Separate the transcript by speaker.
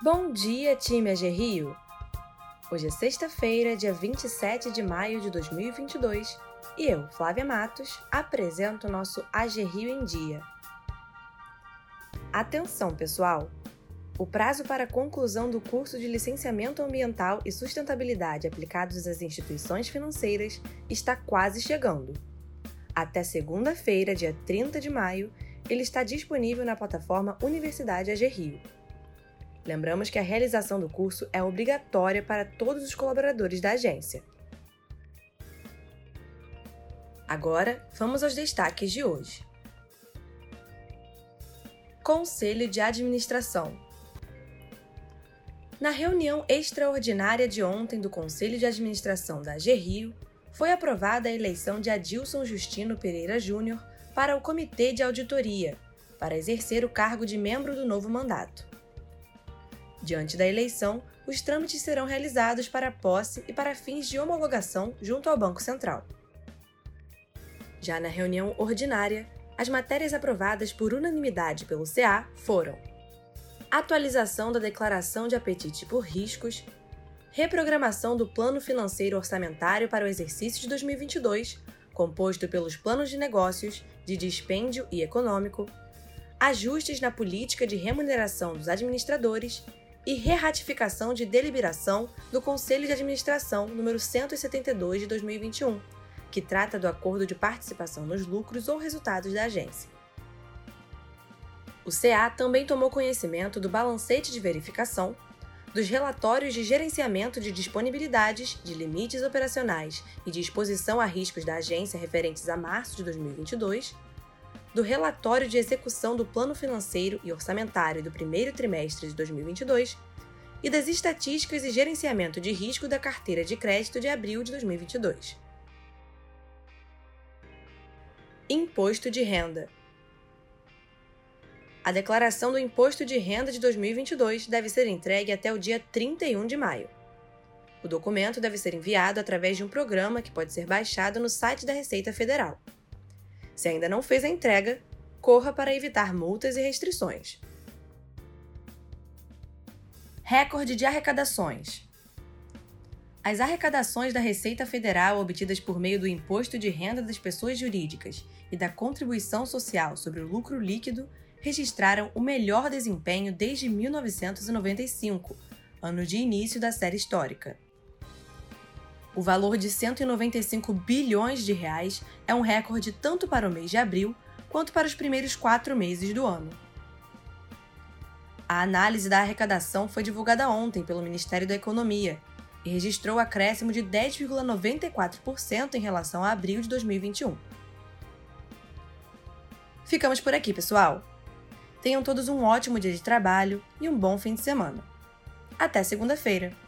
Speaker 1: Bom dia, time AG Rio! Hoje é sexta-feira, dia 27 de maio de 2022, e eu, Flávia Matos, apresento o nosso AG Rio em Dia. Atenção, pessoal! O prazo para a conclusão do curso de Licenciamento Ambiental e Sustentabilidade aplicados às instituições financeiras está quase chegando. Até segunda-feira, dia 30 de maio, ele está disponível na plataforma Universidade AG Rio. Lembramos que a realização do curso é obrigatória para todos os colaboradores da agência. Agora, vamos aos destaques de hoje. Conselho de Administração Na reunião extraordinária de ontem do Conselho de Administração da AG Rio, foi aprovada a eleição de Adilson Justino Pereira Júnior para o Comitê de Auditoria, para exercer o cargo de membro do novo mandato. Diante da eleição, os trâmites serão realizados para posse e para fins de homologação junto ao Banco Central. Já na reunião ordinária, as matérias aprovadas por unanimidade pelo CA foram: atualização da declaração de apetite por riscos, reprogramação do Plano Financeiro Orçamentário para o exercício de 2022, composto pelos planos de negócios, de dispêndio e econômico, ajustes na política de remuneração dos administradores e reratificação de deliberação do Conselho de Administração número 172 de 2021, que trata do acordo de participação nos lucros ou resultados da agência. O CA também tomou conhecimento do balancete de verificação, dos relatórios de gerenciamento de disponibilidades, de limites operacionais e de exposição a riscos da agência referentes a março de 2022 do relatório de execução do Plano Financeiro e Orçamentário do primeiro trimestre de 2022 e das estatísticas e gerenciamento de risco da carteira de crédito de abril de 2022. Imposto de Renda A declaração do Imposto de Renda de 2022 deve ser entregue até o dia 31 de maio. O documento deve ser enviado através de um programa que pode ser baixado no site da Receita Federal. Se ainda não fez a entrega, corra para evitar multas e restrições. Recorde de arrecadações. As arrecadações da Receita Federal obtidas por meio do Imposto de Renda das Pessoas Jurídicas e da Contribuição Social sobre o Lucro Líquido registraram o melhor desempenho desde 1995, ano de início da série histórica. O valor de 195 bilhões de reais é um recorde tanto para o mês de abril quanto para os primeiros quatro meses do ano. A análise da arrecadação foi divulgada ontem pelo Ministério da Economia e registrou acréscimo de 10,94% em relação a abril de 2021. Ficamos por aqui, pessoal! Tenham todos um ótimo dia de trabalho e um bom fim de semana. Até segunda-feira!